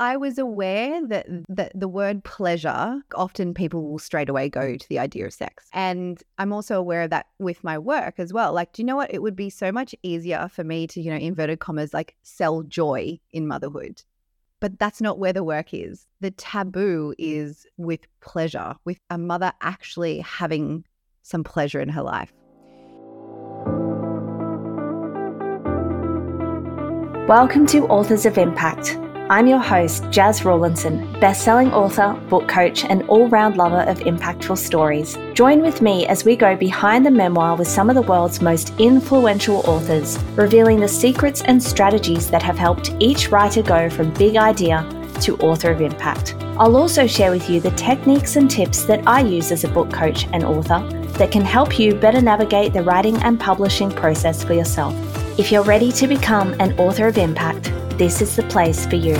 I was aware that, that the word pleasure, often people will straight away go to the idea of sex. And I'm also aware of that with my work as well. Like, do you know what? It would be so much easier for me to, you know, inverted commas, like sell joy in motherhood. But that's not where the work is. The taboo is with pleasure, with a mother actually having some pleasure in her life. Welcome to Authors of Impact. I'm your host, Jas Rawlinson, best-selling author, book coach, and all-round lover of impactful stories. Join with me as we go behind the memoir with some of the world's most influential authors, revealing the secrets and strategies that have helped each writer go from big idea to author of impact. I'll also share with you the techniques and tips that I use as a book coach and author that can help you better navigate the writing and publishing process for yourself. If you're ready to become an author of impact, this is the place for you.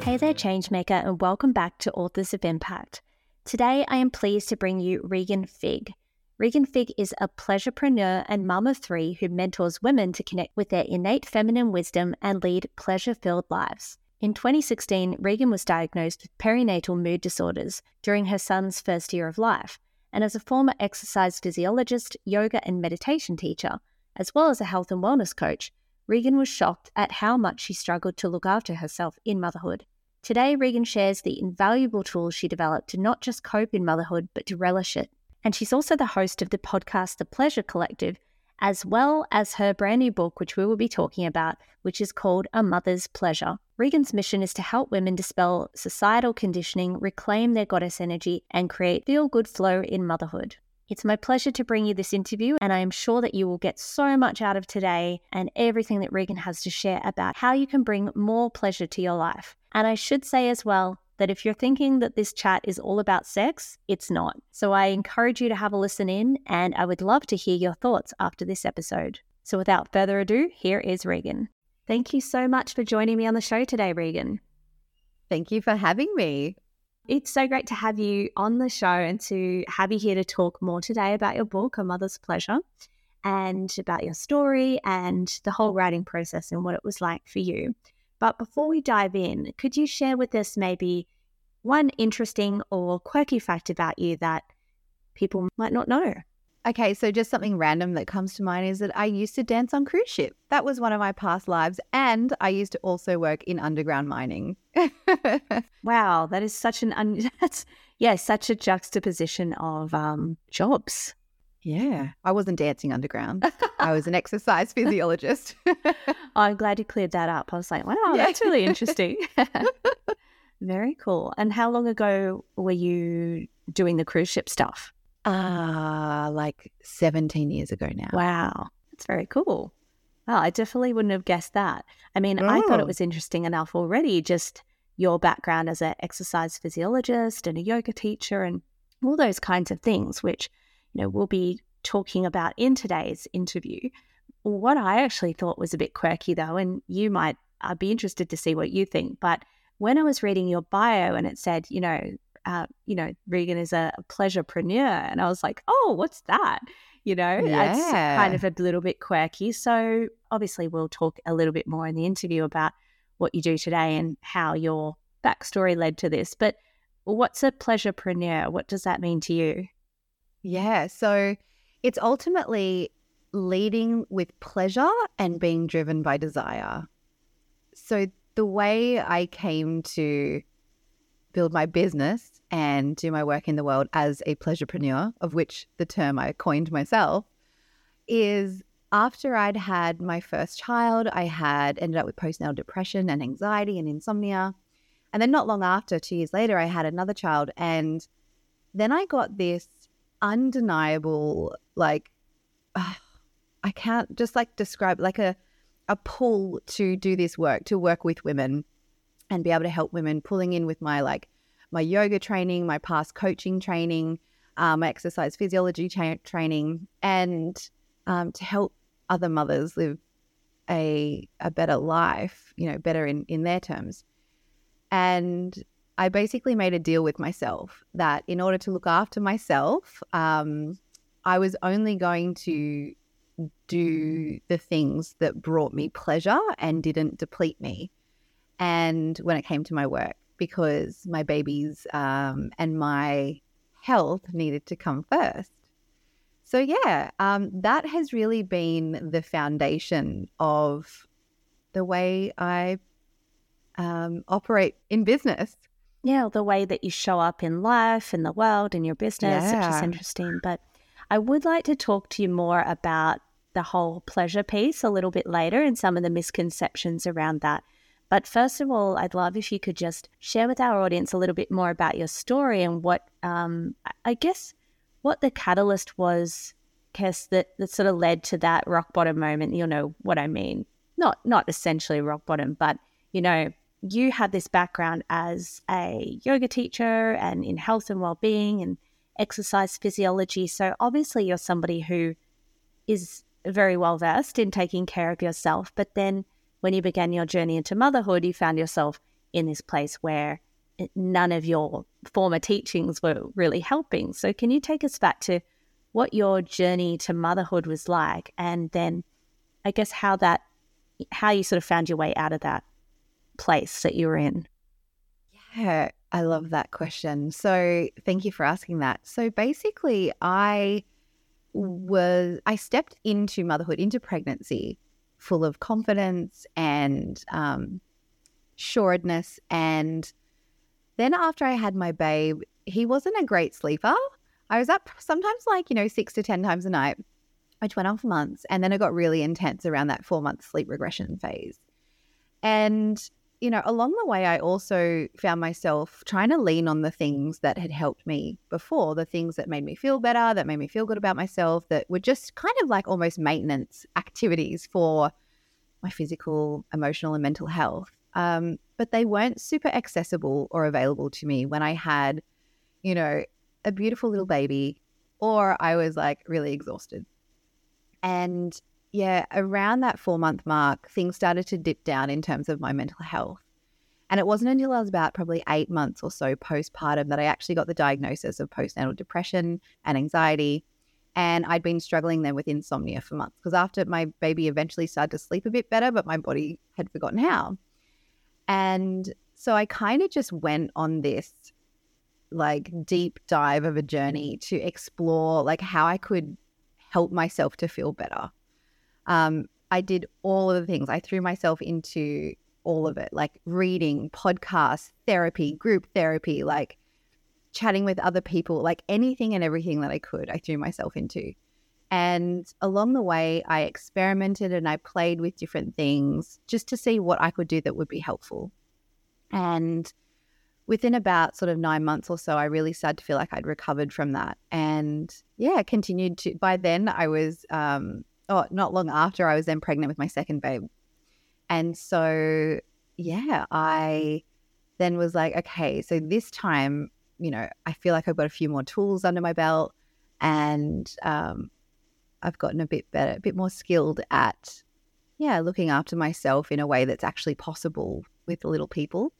Hey there, Changemaker, and welcome back to Authors of Impact. Today, I am pleased to bring you Regan Figg. Regan Figg is a pleasurepreneur and mum of three who mentors women to connect with their innate feminine wisdom and lead pleasure filled lives. In 2016, Regan was diagnosed with perinatal mood disorders during her son's first year of life and as a former exercise physiologist, yoga, and meditation teacher, as well as a health and wellness coach, Regan was shocked at how much she struggled to look after herself in motherhood. Today, Regan shares the invaluable tools she developed to not just cope in motherhood, but to relish it. And she's also the host of the podcast The Pleasure Collective, as well as her brand new book, which we will be talking about, which is called A Mother's Pleasure. Regan's mission is to help women dispel societal conditioning, reclaim their goddess energy, and create feel good flow in motherhood. It's my pleasure to bring you this interview, and I am sure that you will get so much out of today and everything that Regan has to share about how you can bring more pleasure to your life. And I should say as well, that if you're thinking that this chat is all about sex, it's not. So I encourage you to have a listen in, and I would love to hear your thoughts after this episode. So without further ado, here is Regan. Thank you so much for joining me on the show today, Regan. Thank you for having me. It's so great to have you on the show and to have you here to talk more today about your book, A Mother's Pleasure, and about your story and the whole writing process and what it was like for you. But before we dive in, could you share with us maybe one interesting or quirky fact about you that people might not know? Okay, so just something random that comes to mind is that I used to dance on cruise ship. That was one of my past lives, and I used to also work in underground mining. wow, that is such an un- that's yeah, such a juxtaposition of um, jobs. Yeah, I wasn't dancing underground. I was an exercise physiologist. oh, I'm glad you cleared that up. I was like, wow, yeah. that's really interesting. Very cool. And how long ago were you doing the cruise ship stuff? Ah, uh, like 17 years ago now. Wow. That's very cool. Well, I definitely wouldn't have guessed that. I mean, oh. I thought it oh. was interesting enough already, just your background as an exercise physiologist and a yoga teacher and all those kinds of things, which you know, we'll be talking about in today's interview. What I actually thought was a bit quirky, though, and you might I'd be interested to see what you think. But when I was reading your bio and it said, you know, uh, you know, Regan is a, a pleasurepreneur, and I was like, oh, what's that? You know, yeah. it's kind of a little bit quirky. So obviously, we'll talk a little bit more in the interview about what you do today and how your backstory led to this. But what's a pleasurepreneur? What does that mean to you? Yeah. So it's ultimately leading with pleasure and being driven by desire. So the way I came to build my business and do my work in the world as a pleasurepreneur, of which the term I coined myself, is after I'd had my first child, I had ended up with postnatal depression and anxiety and insomnia. And then not long after, two years later, I had another child. And then I got this undeniable like uh, I can't just like describe like a a pull to do this work to work with women and be able to help women pulling in with my like my yoga training my past coaching training um, my exercise physiology training and um, to help other mothers live a a better life you know better in in their terms. And I basically made a deal with myself that in order to look after myself, um, I was only going to do the things that brought me pleasure and didn't deplete me. And when it came to my work, because my babies um, and my health needed to come first. So, yeah, um, that has really been the foundation of the way I um, operate in business. Yeah, the way that you show up in life, in the world, in your business, yeah. which is interesting. But I would like to talk to you more about the whole pleasure piece a little bit later and some of the misconceptions around that. But first of all, I'd love if you could just share with our audience a little bit more about your story and what, um, I guess, what the catalyst was, Kes, that, that sort of led to that rock bottom moment. You'll know what I mean? Not not essentially rock bottom, but you know, you had this background as a yoga teacher and in health and well-being and exercise physiology. So obviously, you're somebody who is very well versed in taking care of yourself, but then when you began your journey into motherhood, you found yourself in this place where none of your former teachings were really helping. So, can you take us back to what your journey to motherhood was like, and then I guess how that, how you sort of found your way out of that place that you were in? Yeah, I love that question. So, thank you for asking that. So, basically, I was I stepped into motherhood, into pregnancy full of confidence and um, sureness. And then after I had my babe, he wasn't a great sleeper. I was up sometimes like, you know, six to 10 times a night, which went on for months. And then it got really intense around that four month sleep regression phase. And you know, along the way, I also found myself trying to lean on the things that had helped me before, the things that made me feel better, that made me feel good about myself, that were just kind of like almost maintenance activities for my physical, emotional, and mental health. Um, but they weren't super accessible or available to me when I had, you know, a beautiful little baby or I was like really exhausted. And yeah, around that four month mark, things started to dip down in terms of my mental health. And it wasn't until I was about probably eight months or so postpartum that I actually got the diagnosis of postnatal depression and anxiety. And I'd been struggling then with insomnia for months because after my baby eventually started to sleep a bit better, but my body had forgotten how. And so I kind of just went on this like deep dive of a journey to explore like how I could help myself to feel better um, I did all of the things. I threw myself into all of it, like reading, podcasts, therapy, group therapy, like chatting with other people, like anything and everything that I could, I threw myself into. And along the way, I experimented and I played with different things just to see what I could do that would be helpful. And within about sort of nine months or so, I really started to feel like I'd recovered from that. And yeah, continued to, by then, I was um, oh, not long after I was then pregnant with my second babe. And so, yeah, I then was like, okay, so this time, you know, I feel like I've got a few more tools under my belt and um, I've gotten a bit better, a bit more skilled at, yeah, looking after myself in a way that's actually possible with little people.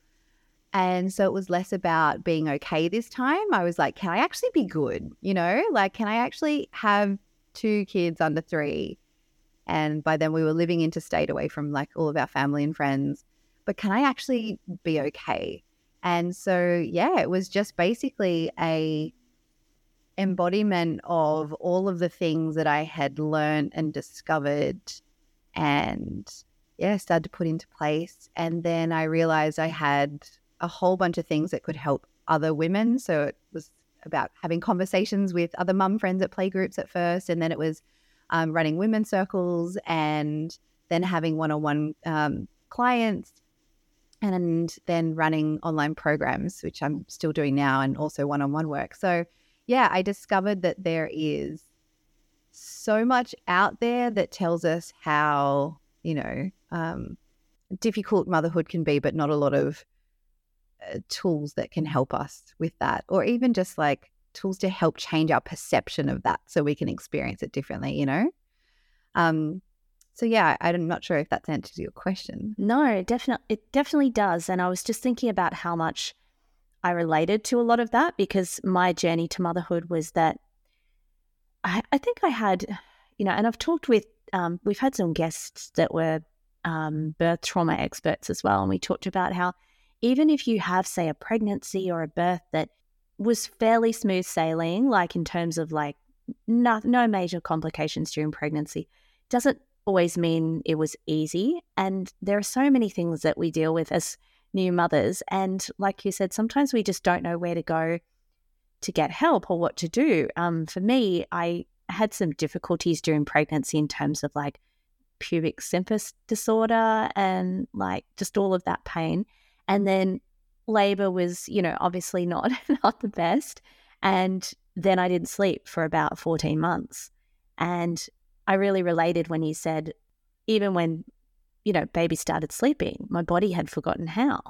And so it was less about being okay this time. I was like, can I actually be good? You know, like, can I actually have two kids under three. And by then we were living interstate away from like all of our family and friends. But can I actually be okay? And so, yeah, it was just basically a embodiment of all of the things that I had learned and discovered and yeah, started to put into place. And then I realized I had a whole bunch of things that could help other women. So it was about having conversations with other mum friends at playgroups at first, and then it was um, running women's circles, and then having one-on-one um, clients, and then running online programs, which I'm still doing now, and also one-on-one work. So, yeah, I discovered that there is so much out there that tells us how you know um, difficult motherhood can be, but not a lot of tools that can help us with that, or even just like tools to help change our perception of that so we can experience it differently, you know? Um, so yeah, I'm not sure if that's answers your question. No, definitely it definitely does. And I was just thinking about how much I related to a lot of that because my journey to motherhood was that I, I think I had, you know, and I've talked with, um, we've had some guests that were um, birth trauma experts as well. And we talked about how even if you have, say, a pregnancy or a birth that was fairly smooth sailing, like in terms of like no, no major complications during pregnancy, doesn't always mean it was easy. And there are so many things that we deal with as new mothers. And like you said, sometimes we just don't know where to go to get help or what to do. Um, for me, I had some difficulties during pregnancy in terms of like pubic symphysis disorder and like just all of that pain. And then labor was, you know, obviously not not the best. And then I didn't sleep for about 14 months. And I really related when you said, even when, you know, baby started sleeping, my body had forgotten how.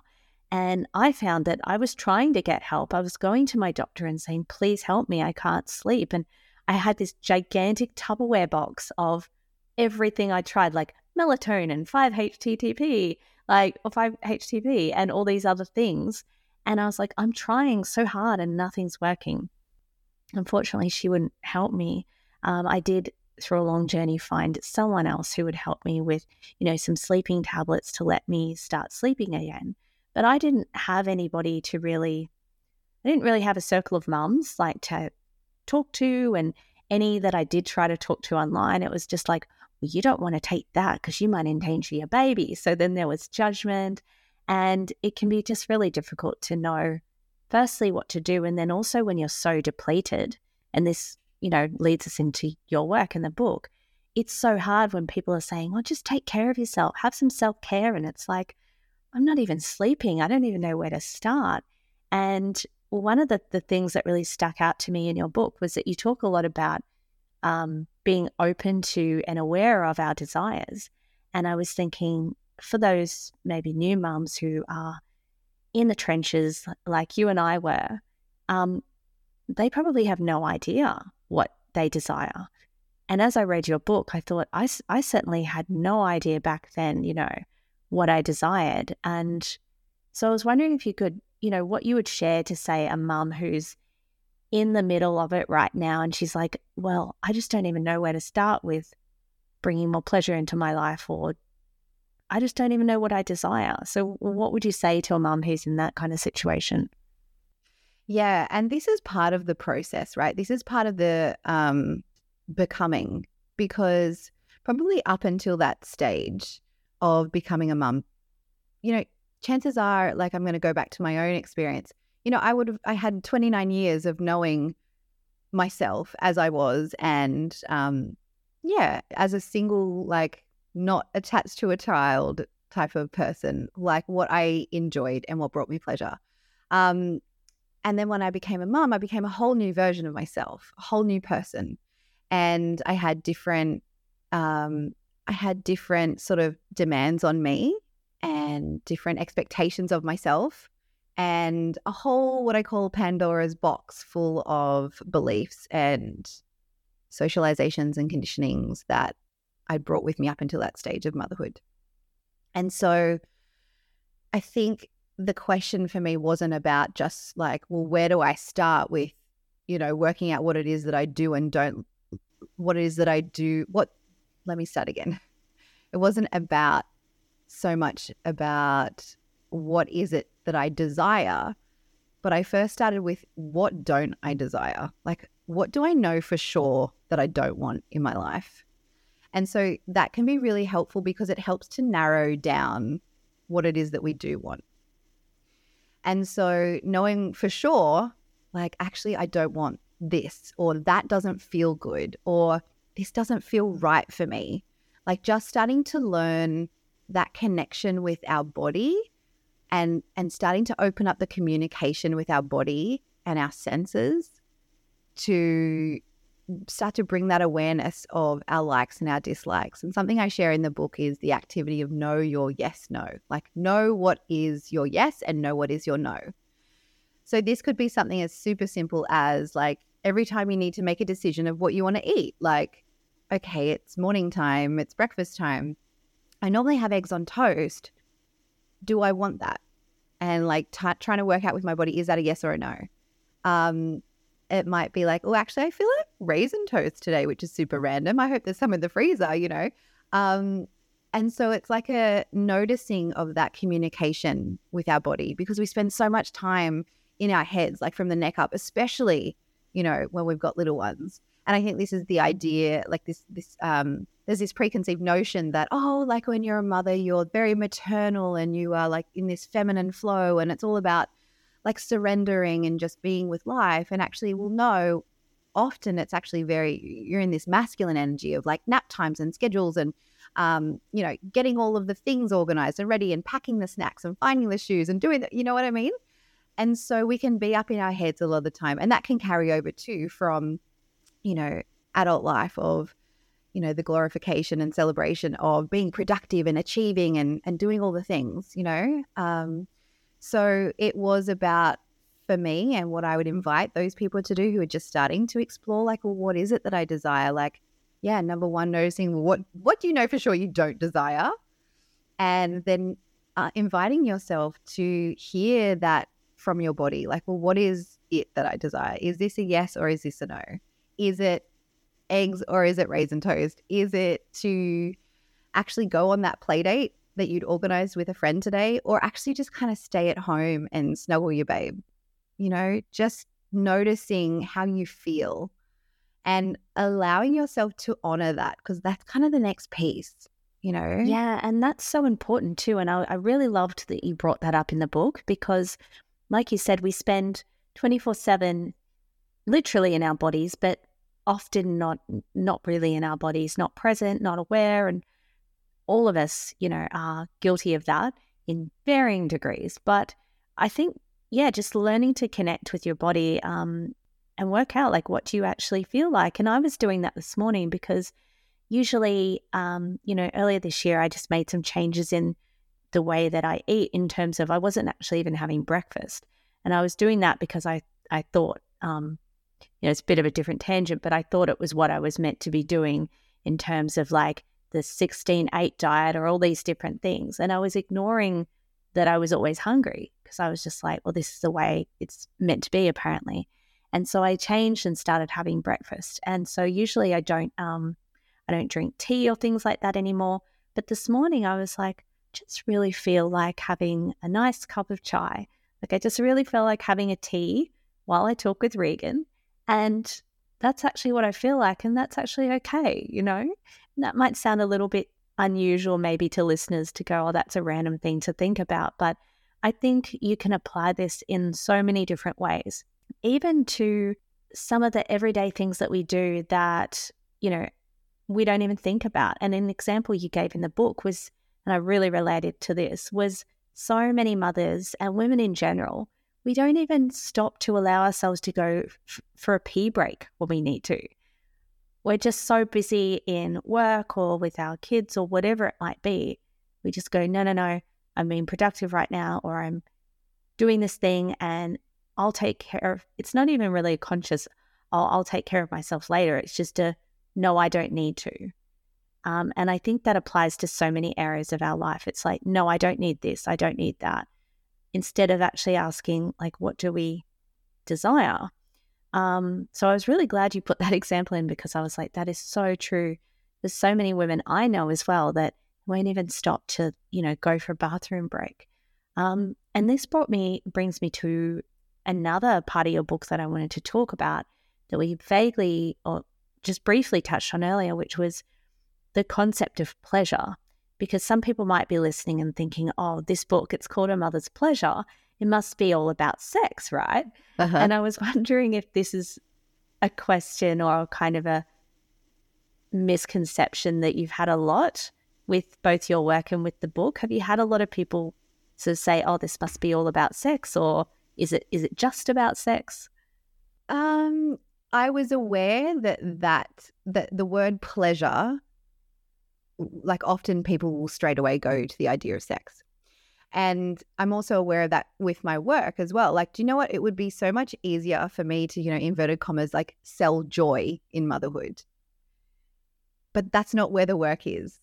And I found that I was trying to get help. I was going to my doctor and saying, please help me. I can't sleep. And I had this gigantic Tupperware box of everything I tried, like melatonin, 5-HTTP, like or 5-HTP, and all these other things. And I was like, I'm trying so hard and nothing's working. Unfortunately, she wouldn't help me. Um, I did through a long journey find someone else who would help me with, you know, some sleeping tablets to let me start sleeping again. But I didn't have anybody to really, I didn't really have a circle of mums like to talk to. And any that I did try to talk to online, it was just like, well, you don't want to take that because you might endanger your baby. So then there was judgment. And it can be just really difficult to know, firstly, what to do. And then also when you're so depleted, and this you know, leads us into your work in the book. It's so hard when people are saying, well, just take care of yourself, have some self care. And it's like, I'm not even sleeping. I don't even know where to start. And one of the, the things that really stuck out to me in your book was that you talk a lot about um, being open to and aware of our desires. And I was thinking, for those maybe new mums who are in the trenches like you and I were, um, they probably have no idea what they desire. And as I read your book, I thought I, I certainly had no idea back then, you know, what I desired. And so I was wondering if you could, you know, what you would share to say a mum who's in the middle of it right now and she's like, well, I just don't even know where to start with bringing more pleasure into my life or I just don't even know what I desire. So what would you say to a mum who's in that kind of situation? Yeah, and this is part of the process, right? This is part of the um, becoming because probably up until that stage of becoming a mum, you know, chances are, like, I'm going to go back to my own experience. You know, I would have, I had 29 years of knowing myself as I was, and um, yeah, as a single, like, not attached to a child type of person, like what I enjoyed and what brought me pleasure. Um, and then when I became a mum, I became a whole new version of myself, a whole new person. And I had different, um, I had different sort of demands on me and different expectations of myself and a whole what I call Pandora's box full of beliefs and socializations and conditionings that I brought with me up until that stage of motherhood. And so I think the question for me wasn't about just like, well, where do I start with, you know, working out what it is that I do and don't, what it is that I do. What, let me start again. It wasn't about so much about what is it that I desire, but I first started with what don't I desire? Like, what do I know for sure that I don't want in my life? And so that can be really helpful because it helps to narrow down what it is that we do want. And so knowing for sure, like, actually, I don't want this, or that doesn't feel good, or this doesn't feel right for me. Like, just starting to learn that connection with our body and and starting to open up the communication with our body and our senses to start to bring that awareness of our likes and our dislikes. And something I share in the book is the activity of know your yes, no. Like, know what is your yes and know what is your no. So, this could be something as super simple as like every time you need to make a decision of what you want to eat, like, okay, it's morning time, it's breakfast time. I normally have eggs on toast. Do I want that? And like t- trying to work out with my body, is that a yes or a no? Um, it might be like, oh, actually, I feel it raisin toast today, which is super random. I hope there's some in the freezer, you know. Um, and so it's like a noticing of that communication with our body because we spend so much time in our heads, like from the neck up, especially, you know, when we've got little ones. And I think this is the idea, like this, this, um, there's this preconceived notion that, oh, like when you're a mother, you're very maternal and you are like in this feminine flow and it's all about like surrendering and just being with life. And actually, we'll know often it's actually very, you're in this masculine energy of like nap times and schedules and, um, you know, getting all of the things organized and ready and packing the snacks and finding the shoes and doing that. You know what I mean? And so we can be up in our heads a lot of the time. And that can carry over too from, you know, adult life of, you know, the glorification and celebration of being productive and achieving and, and doing all the things, you know. Um, so it was about for me and what I would invite those people to do who are just starting to explore like, well, what is it that I desire? Like, yeah, number one, noticing what what do you know for sure you don't desire? And then uh, inviting yourself to hear that from your body. Like, well, what is it that I desire? Is this a yes or is this a no? Is it eggs or is it raisin toast? Is it to actually go on that play date that you'd organized with a friend today or actually just kind of stay at home and snuggle your babe? You know, just noticing how you feel and allowing yourself to honor that because that's kind of the next piece you know yeah and that's so important too and I, I, really loved that you brought that up in the book because like you said, we spend 24 7 literally in our bodies, but often not not really in our bodies, not present, not aware. And all of us, you know, are guilty of that in varying degrees. But I think, yeah, just learning to connect with your body um, and work out like what do you actually feel like. And I was doing that this morning because usually, um, you know, earlier this year, I just made some changes in the way that I eat in terms of I wasn't actually even having breakfast. And I was doing that because I, I thought, um, you know, it's a bit of a different tangent, but I thought it was what I was meant to be doing in terms of like the 16 8 diet or all these different things. And I was ignoring that I was always hungry because I was just like, well, this is the way it's meant to be, apparently. And so I changed and started having breakfast. And so usually I don't, um, I don't drink tea or things like that anymore. But this morning I was like, just really feel like having a nice cup of chai. Like, I just really feel like having a tea while I talk with Regan. And that's actually what I feel like. And that's actually okay, you know? And that might sound a little bit unusual, maybe to listeners to go, oh, that's a random thing to think about. But I think you can apply this in so many different ways, even to some of the everyday things that we do that, you know, we don't even think about. And an example you gave in the book was and I really related to this, was so many mothers and women in general, we don't even stop to allow ourselves to go f- for a pee break when we need to. We're just so busy in work or with our kids or whatever it might be. We just go, no, no, no, I'm being productive right now, or I'm doing this thing and I'll take care of it's not even really conscious, I'll, I'll take care of myself later. It's just a no, I don't need to. Um, and I think that applies to so many areas of our life. It's like, no, I don't need this. I don't need that. Instead of actually asking, like, what do we desire? Um, so I was really glad you put that example in because I was like, that is so true. There's so many women I know as well that won't even stop to, you know, go for a bathroom break. Um, and this brought me, brings me to another part of your book that I wanted to talk about that we vaguely or just briefly touched on earlier, which was the concept of pleasure because some people might be listening and thinking, oh, this book, it's called A Mother's Pleasure. It must be all about sex, right? Uh-huh. And I was wondering if this is a question or kind of a misconception that you've had a lot with both your work and with the book. Have you had a lot of people sort of say, oh, this must be all about sex, or is it is it just about sex? Um, I was aware that that that the word pleasure like often people will straight away go mm. to the idea of sex. And I'm also aware of that with my work as well. Like, do you know what? It would be so much easier for me to, you know, inverted commas, like sell joy in motherhood. But that's not where the work is.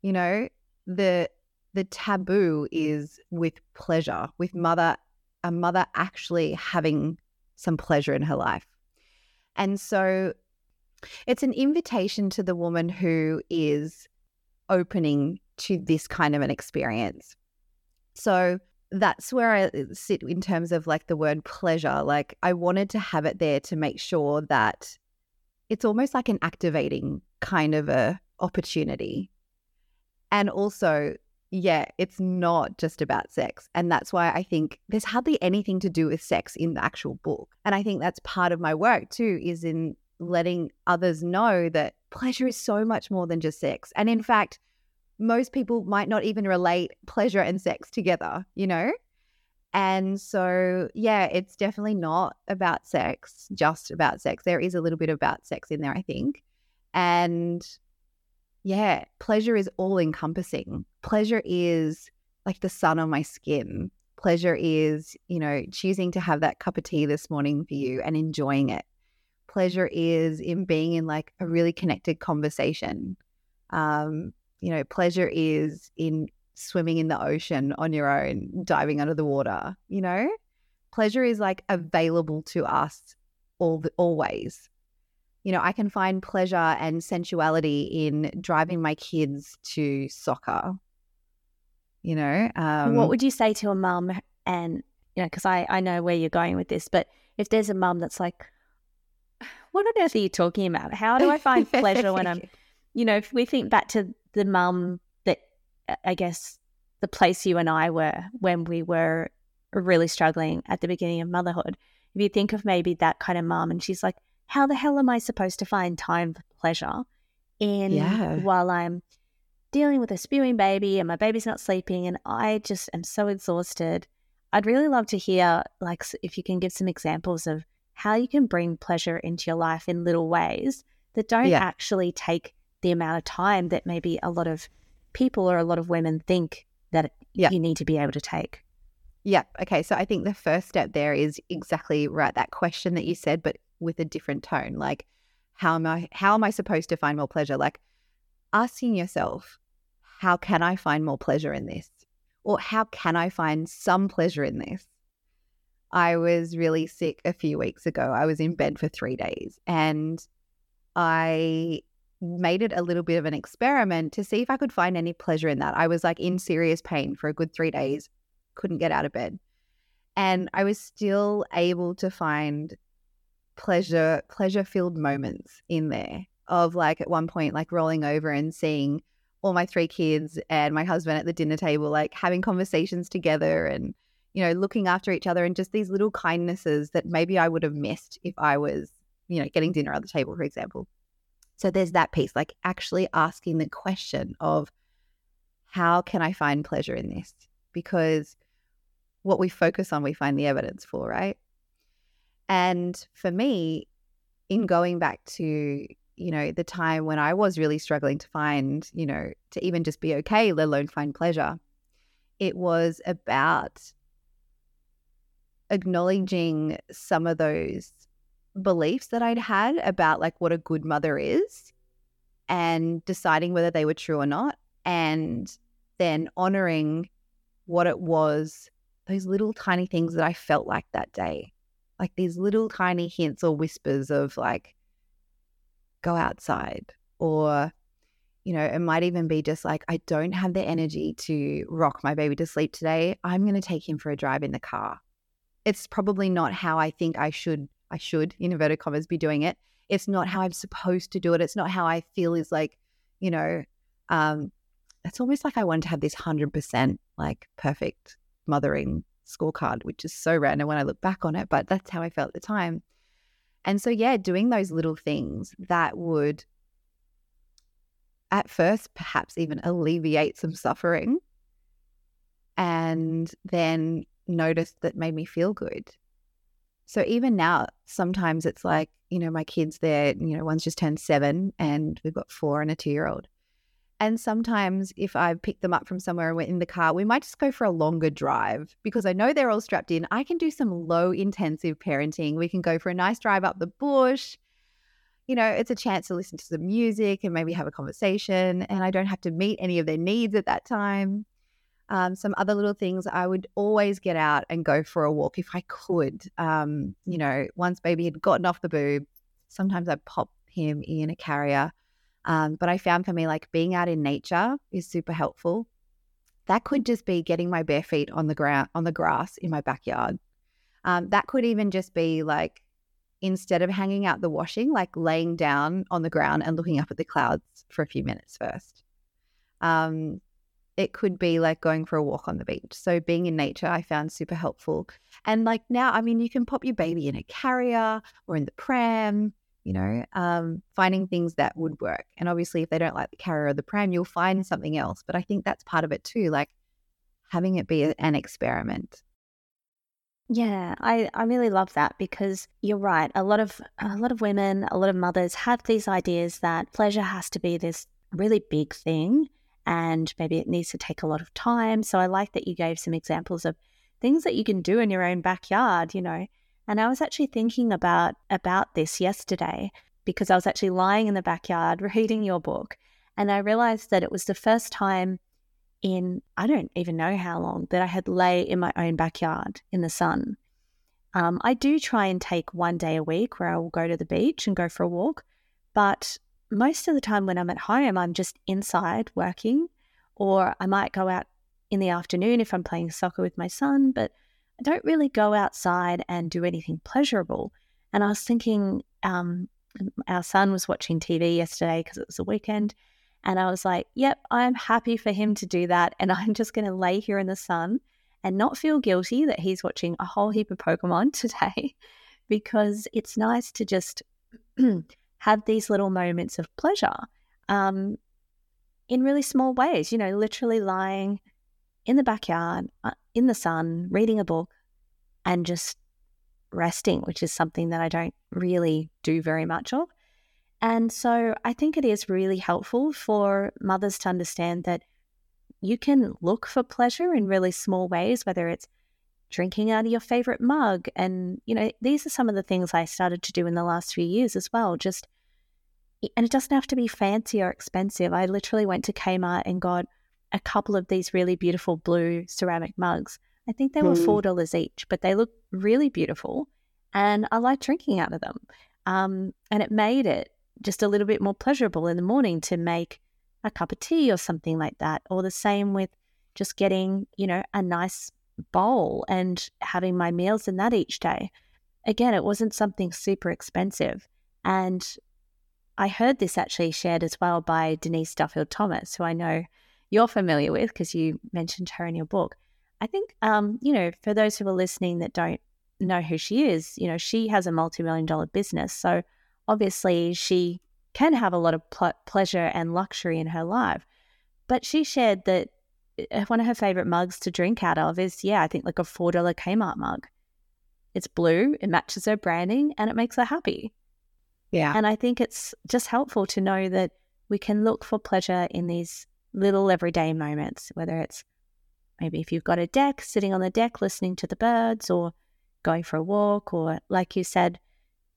You know, the the taboo is with pleasure, with mother, a mother actually having some pleasure in her life. And so It's an invitation to the woman who is opening to this kind of an experience. So that's where I uh, sit in terms of like the word pleasure. Like I wanted to have it there to make sure that it's almost like an activating kind of a opportunity. And also, yeah, it's not just about sex. And that's why I think there's hardly anything to do with sex in the actual book. And I think that's part of my work too, is in letting others know that pleasure is so much more than just sex. And in fact, most people might not even relate pleasure and sex together, you know? And so, yeah, it's definitely not about sex, just about sex. There is a little bit about sex in there, I think. And yeah, pleasure is all encompassing. Pleasure is like the sun on my skin. Pleasure is, you know, choosing to have that cup of tea this morning for you and enjoying it. Pleasure is in being in like a really connected conversation. Um, you know, pleasure is in swimming in the ocean on your own, diving under the water, you know? Pleasure is like available to us all the, always you know, I can find pleasure and sensuality in driving my kids to soccer. You know, um, what would you say to a mum? And you know, because I I know where you're going with this, but if there's a mum that's like, what on earth are you talking about? How do I find pleasure when I'm, you know, if we think back to the mum that uh, I guess the place you and I were when we were really struggling at the beginning of motherhood. If you think of maybe that kind of mum and she's like, how the hell am I supposed to find time for pleasure in yeah. while I'm dealing with a spewing baby and my baby's not sleeping and I just am so exhausted. I'd really love to hear like if you can give some examples of how you can bring pleasure into your life in little ways that don't yeah. actually take the amount of time that maybe a lot of people or a lot of women think that yeah. you need to be able to take. Yeah. Okay. So I think the first step there is exactly right. That question that you said, but with a different tone. Like, how am I how am I supposed to find more pleasure? Like asking yourself, how can I find more pleasure in this? Or how can I find some pleasure in this? I was really sick a few weeks ago. I was in bed for three days and I made it a little bit of an experiment to see if I could find any pleasure in that. I was like in serious pain for a good three days, couldn't get out of bed. And I was still able to find pleasure pleasure filled moments in there of like at one point like rolling over and seeing all my three kids and my husband at the dinner table like having conversations together and you know looking after each other and just these little kindnesses that maybe I would have missed if I was you know getting dinner at the table for example. So there's that piece like actually asking the question of how can I find pleasure in this? Because what we focus on we find the evidence for right? And for me, in going back to, you know, the time when I was really struggling to find, you know, to even just be okay, let alone find pleasure, it was about acknowledging some of those beliefs that I'd had about like what a good mother is and deciding whether they were true or not. And then honoring what it was, those little tiny things that I felt like that day like these little tiny hints or whispers of like, go outside. Or, you know, it might even be just like, I don't have the energy to rock my baby to sleep today. I'm going to take him for a drive in the car. It's probably not how I think I should, I should, in inverted commas, be doing it. It's not how I'm supposed to do it. It's not how I feel is like, you know, um, it's almost like I wanted to have this 100% like perfect mothering scorecard, which is so random when I look back on it, but that's how I felt at the time. And so, yeah, doing those little things that would at first perhaps even alleviate some suffering and then notice that made me feel good. So even now, sometimes it's like, you know, my kids, they're, you know, one's just turned seven and we've got four and a two year old. And sometimes if I pick them up from somewhere and we're in the car, we might just go for a longer drive because I know they're all strapped in. I can do some low intensive parenting. We can go for a nice drive up the bush. You know, it's a chance to listen to some music and maybe have a conversation. And I don't have to meet any of their needs at that time. Um, some other little things, I would always get out and go for a walk if I could. Um, you know, once baby had gotten off the boob, sometimes I'd pop him in a carrier. Um, but I found for me, like being out in nature is super helpful. That could just be getting my bare feet on the ground, on the grass in my backyard. Um, that could even just be like instead of hanging out the washing, like laying down on the ground and looking up at the clouds for a few minutes first. Um, it could be like going for a walk on the beach. So being in nature, I found super helpful. And like now, I mean, you can pop your baby in a carrier or in the pram, you know, um, finding things that would work. And obviously, if they don't like the carrier or the pram, you'll find something else. But I think that's part of it too, like having it be an experiment. Yeah, I, I really love that because you're right. A lot of a lot of women, a lot of mothers have these ideas that pleasure has to be this really big thing and maybe it needs to take a lot of time. So I like that you gave some examples of things that you can do in your own backyard, you know. And I was actually thinking about about this yesterday because I was actually lying in the backyard reading your book and I realized that it was the first time in I don't even know how long that I had lay in my own backyard in the sun. Um, I do try and take one day a week where I will go to the beach and go for a walk, but most of the time when I'm at home, I'm just inside working, or I might go out in the afternoon if I'm playing soccer with my son, but I don't really go outside and do anything pleasurable. And I was thinking, um, our son was watching TV yesterday because it was a weekend. And I was like, yep, I'm happy for him to do that. And I'm just going to lay here in the sun and not feel guilty that he's watching a whole heap of Pokemon today because it's nice to just have these little moments of pleasure um, in really small ways, you know, literally lying in the backyard, uh, in the sun, reading a book, and just resting, which is something that I don't really do very much of. And so I think it is really helpful for mothers to understand that you can look for pleasure in really small ways, whether it's drinking out of your favorite mug. And, you know, these are some of the things I started to do in the last few years as well. Just, and it doesn't have to be fancy or expensive. I literally went to Kmart and got a couple of these really beautiful blue ceramic mugs. I think they were $4 mm. each, but they look really beautiful. And I like drinking out of them. Um, and it made it just a little bit more pleasurable in the morning to make a cup of tea or something like that. Or the same with just getting, you know, a nice bowl and having my meals in that each day. Again, it wasn't something super expensive. And I heard this actually shared as well by Denise Duffield Thomas, who I know you're familiar with because you mentioned her in your book. I think, um, you know, for those who are listening that don't know who she is, you know, she has a multi million dollar business. So obviously she can have a lot of pl- pleasure and luxury in her life. But she shared that one of her favorite mugs to drink out of is, yeah, I think like a $4 Kmart mug. It's blue, it matches her branding, and it makes her happy. Yeah. And I think it's just helpful to know that we can look for pleasure in these little everyday moments, whether it's maybe if you've got a deck, sitting on the deck listening to the birds, or going for a walk, or like you said,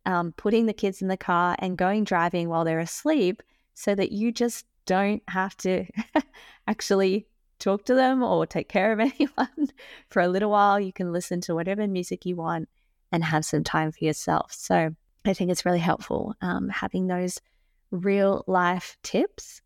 um, putting the kids in the car and going driving while they're asleep so that you just don't have to actually talk to them or take care of anyone for a little while. You can listen to whatever music you want and have some time for yourself. So I think it's really helpful um, having those real life tips.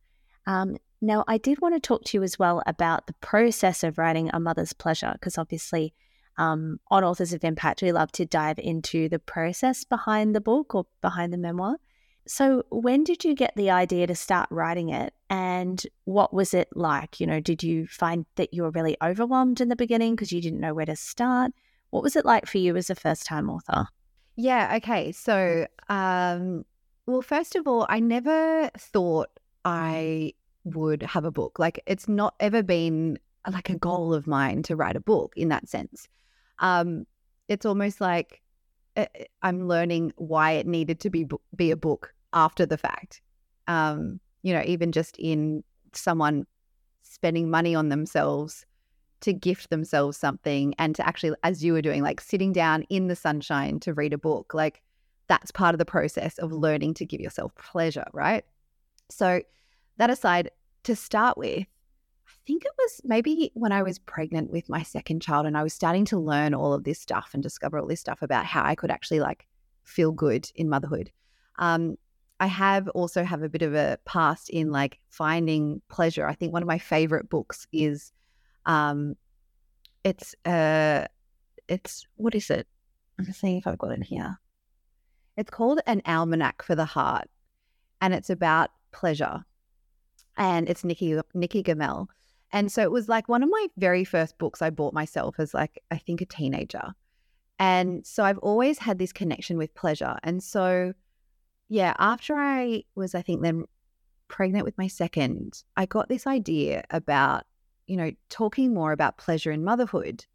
Um, now, I did want to talk to you as well about the process of writing A Mother's Pleasure, because obviously um, on Authors of Impact, we love to dive into the process behind the book or behind the memoir. So, when did you get the idea to start writing it? And what was it like? You know, did you find that you were really overwhelmed in the beginning because you didn't know where to start? What was it like for you as a first time author? Yeah, okay. So, um, well, first of all, I never thought I would have a book. Like, it's not ever been like a goal of mine to write a book in that sense. Um, it's almost like I'm learning why it needed to be be a book after the fact. Um, you know, even just in someone spending money on themselves to gift themselves something and to actually, as you were doing, like sitting down in the sunshine to read a book, like that's part of the process of learning to give yourself pleasure, right? So, that aside, to start with, think it was maybe when I was pregnant with my second child and I was starting to learn all of this stuff and discover all this stuff about how I could actually like feel good in motherhood. Um, I have also have a bit of a past in like finding pleasure. I think one of my favorite books is um it's uh it's what is it? I'm gonna see if I've got it here. It's called An Almanac for the Heart, and it's about pleasure. And it's Nikki Nikki Gamel. And so it was like one of my very first books I bought myself as like I think a teenager. And so I've always had this connection with pleasure. And so yeah, after I was I think then pregnant with my second, I got this idea about, you know, talking more about pleasure in motherhood.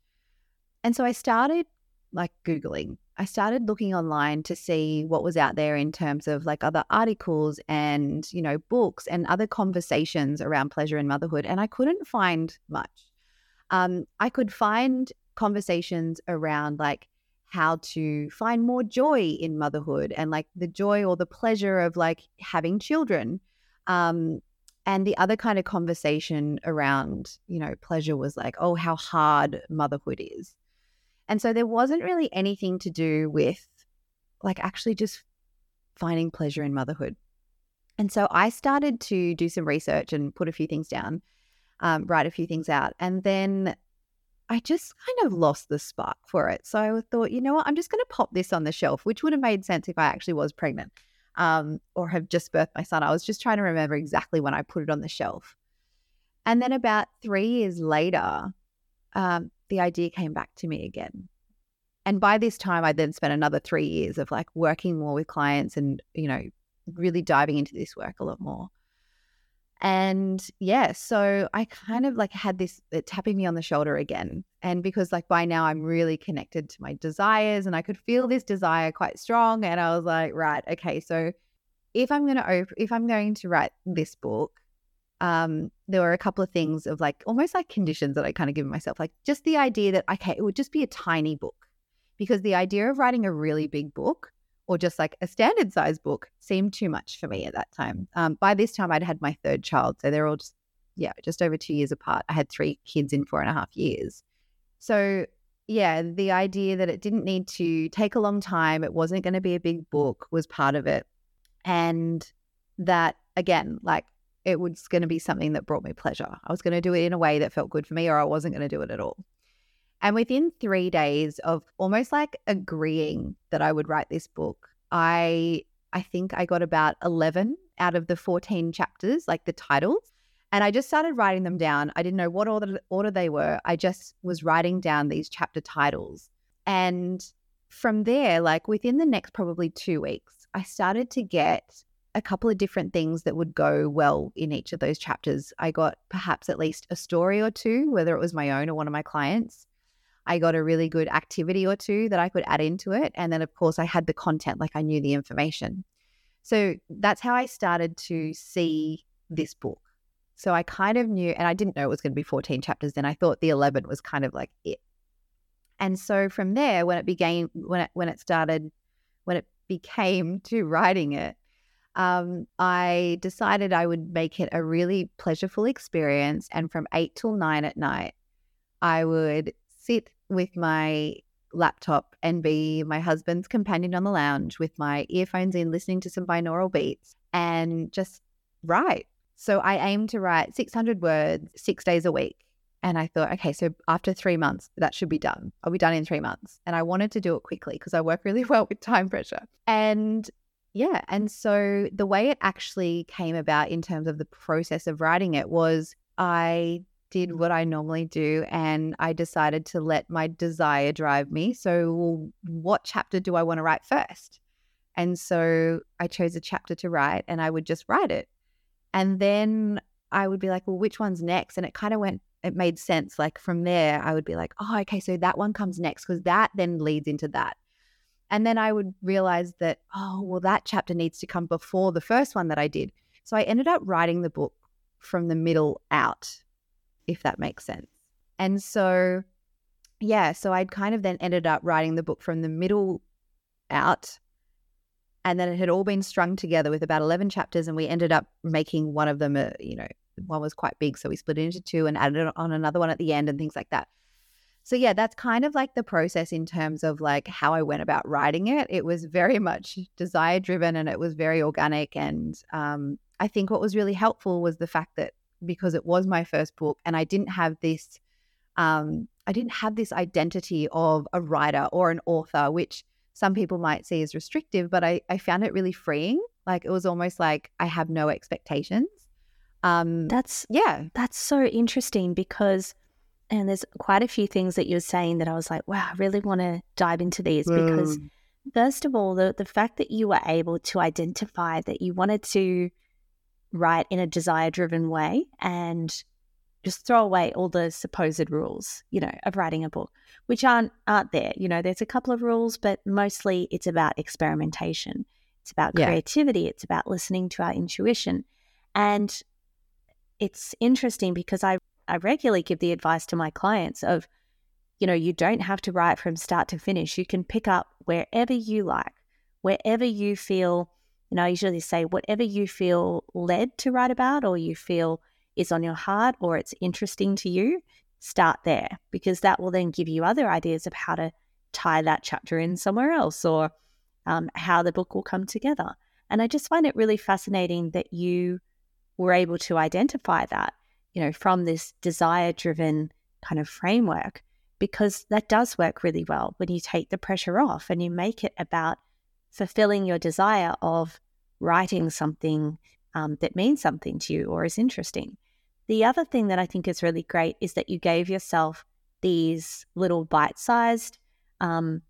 And so I started like Googling. I started looking online to see what was out there in terms of like other articles and, you know, books and other conversations around pleasure and motherhood. And I couldn't find much. Um, I could find conversations around like how to find more joy in motherhood and like the joy or the pleasure of like having children. Um, and the other kind of conversation around, you know, pleasure was like, oh, how hard motherhood is. And so there wasn't really anything to do with like actually just finding pleasure in motherhood. And so I started to do some research and put a few things down, um, write a few things out. And then I just kind of lost the spark for it. So I thought, you know what, I'm just going to pop this on the shelf, which would have made sense if I actually was pregnant um, or have just birthed my son. I was just trying to remember exactly when I put it on the shelf. And then about three years later, um, the idea came back to me again. And by this time, I then spent another three years of like working more with clients and, you know, really diving into this work a lot more. And yeah, so I kind of like had this tapping me on the shoulder again. And because like by now I'm really connected to my desires and I could feel this desire quite strong. And I was like, right, okay, so if I'm going to op- if I'm going to write this book, um, there were a couple of things of like almost like conditions that I kind of given myself, like just the idea that okay, it would just be a tiny book, because the idea of writing a really big book or just like a standard size book seemed too much for me at that time. Um, by this time, I'd had my third child, so they're all just yeah, just over two years apart. I had three kids in four and a half years, so yeah, the idea that it didn't need to take a long time, it wasn't going to be a big book, was part of it, and that again, like it was going to be something that brought me pleasure. I was going to do it in a way that felt good for me, or I wasn't going to do it at all. And within three days of almost like agreeing that I would write this book, I I think I got about 11 out of the 14 chapters, like the titles. And I just started writing them down. I didn't know what order, order they were. I just was writing down these chapter titles. And from there, like within the next probably two weeks, I started to get a couple of different things that would go well in each of those chapters. I got perhaps at least a story or two, whether it was my own or one of my clients. I got a really good activity or two that I could add into it. And then, of course, I had the content, like I knew the information. So that's how I started to see this book. So I kind of knew, and I didn't know it was going to be 14 chapters then. I thought the 11 was kind of like it. And so from there, when it began, when it, when it started, when it became to writing it, um, I decided I would make it a really pleasureful experience. And from eight till nine at night, I would sit with my laptop and be my husband's companion on the lounge with my earphones in, listening to some binaural beats and just write. So I aim to write 600 words six days a week. And I thought, okay, so after three months, that should be done. I'll be done in three months. And I wanted to do it quickly because I work really well with time pressure. And yeah. And so the way it actually came about in terms of the process of writing it was I did what I normally do and I decided to let my desire drive me. So, well, what chapter do I want to write first? And so I chose a chapter to write and I would just write it. And then I would be like, well, which one's next? And it kind of went, it made sense. Like from there, I would be like, oh, okay, so that one comes next because that then leads into that. And then I would realize that, oh, well, that chapter needs to come before the first one that I did. So I ended up writing the book from the middle out if that makes sense. And so, yeah, so I'd kind of then ended up writing the book from the middle out. And then it had all been strung together with about 11 chapters. And we ended up making one of them, a, you know, one was quite big. So we split it into two and added on another one at the end and things like that. So yeah, that's kind of like the process in terms of like how I went about writing it. It was very much desire driven and it was very organic. And um, I think what was really helpful was the fact that because it was my first book and I didn't have this, um, I didn't have this identity of a writer or an author, which some people might see as restrictive, but I, I found it really freeing. Like it was almost like I have no expectations. Um, that's yeah, that's so interesting because and there's quite a few things that you're saying that I was like, wow, I really want to dive into these because, mm. first of all, the, the fact that you were able to identify that you wanted to write in a desire driven way and just throw away all the supposed rules, you know, of writing a book, which aren't aren't there. You know, there's a couple of rules, but mostly it's about experimentation. It's about creativity. Yeah. It's about listening to our intuition. And it's interesting because I I regularly give the advice to my clients of, you know, you don't have to write from start to finish. You can pick up wherever you like, wherever you feel, you know, I usually say whatever you feel led to write about or you feel is on your heart or it's interesting to you, start there because that will then give you other ideas of how to tie that chapter in somewhere else or um, how the book will come together. And I just find it really fascinating that you were able to identify that you know, from this desire driven kind of framework, because that does work really well when you take the pressure off and you make it about fulfilling your desire of writing something um, that means something to you or is interesting. The other thing that I think is really great is that you gave yourself these little bite sized, um,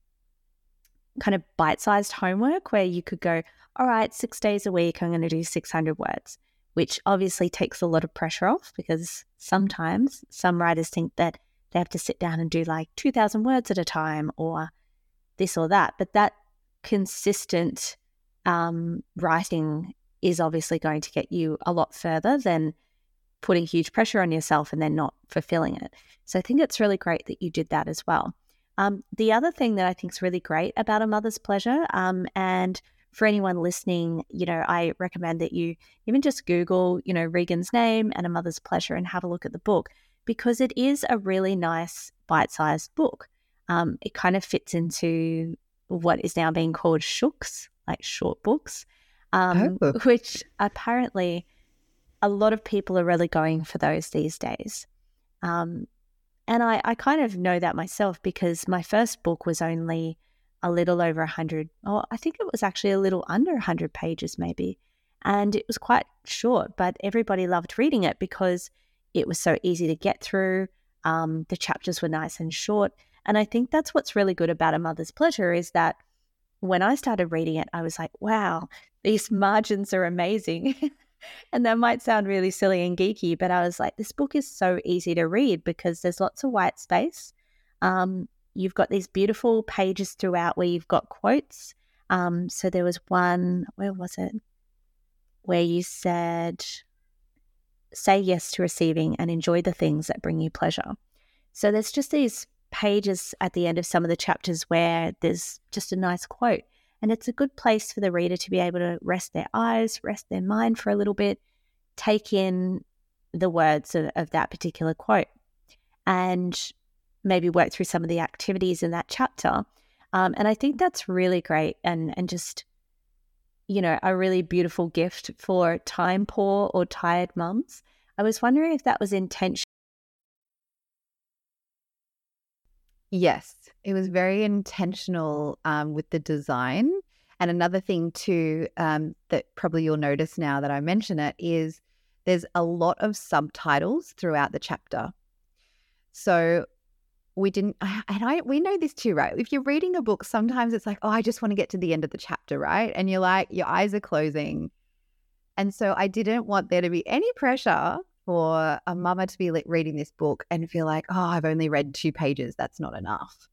kind of bite sized homework where you could go, all right, six days a week, I'm going to do 600 words which obviously takes a lot of pressure off because sometimes some writers think that they have to sit down and do like 2,000 words at a time or this or that. But that consistent um, writing is obviously going to get you a lot further than putting huge pressure on yourself and then not fulfilling it. So I think it's really great that you did that as well. Um, the other thing that I think is really great about a mother's pleasure, um, and for anyone listening, you know, I recommend that you even just Google, you know, Regan's name and A Mother's Pleasure and have a look at the book because it is a really nice bite sized book. Um, it kind of fits into what is now being called shooks, like short books, um, oh. which apparently a lot of people are really going for those these days. Um, and I, I kind of know that myself because my first book was only a little over 100, or I think it was actually a little under 100 pages, maybe. And it was quite short, but everybody loved reading it because it was so easy to get through. Um, the chapters were nice and short. And I think that's what's really good about A Mother's Pleasure is that when I started reading it, I was like, wow, these margins are amazing. and that might sound really silly and geeky, but I was like, this book is so easy to read because there's lots of white space. Um, you've got these beautiful pages throughout where you've got quotes. Um, so there was one, where was it? Where you said, say yes to receiving and enjoy the things that bring you pleasure. So there's just these pages at the end of some of the chapters where there's just a nice quote. And it's a good place for the reader to be able to rest their eyes, rest their mind for a little bit, take in the words of, of that particular quote. And maybe work through some of the activities in that chapter. Um, and I think that's really great and and just you know a really beautiful gift for time poor or tired mums. I was wondering if that was intentional. Yes, it was very intentional um, with the design. And another thing too um, that probably you'll notice now that I mention it is there's a lot of subtitles throughout the chapter. So we didn't and I we know this too, right? If you're reading a book, sometimes it's like, oh, I just want to get to the end of the chapter, right? And you're like, your eyes are closing. And so I didn't want there to be any pressure for a mama to be reading this book and feel like, oh, I've only read two pages. That's not enough.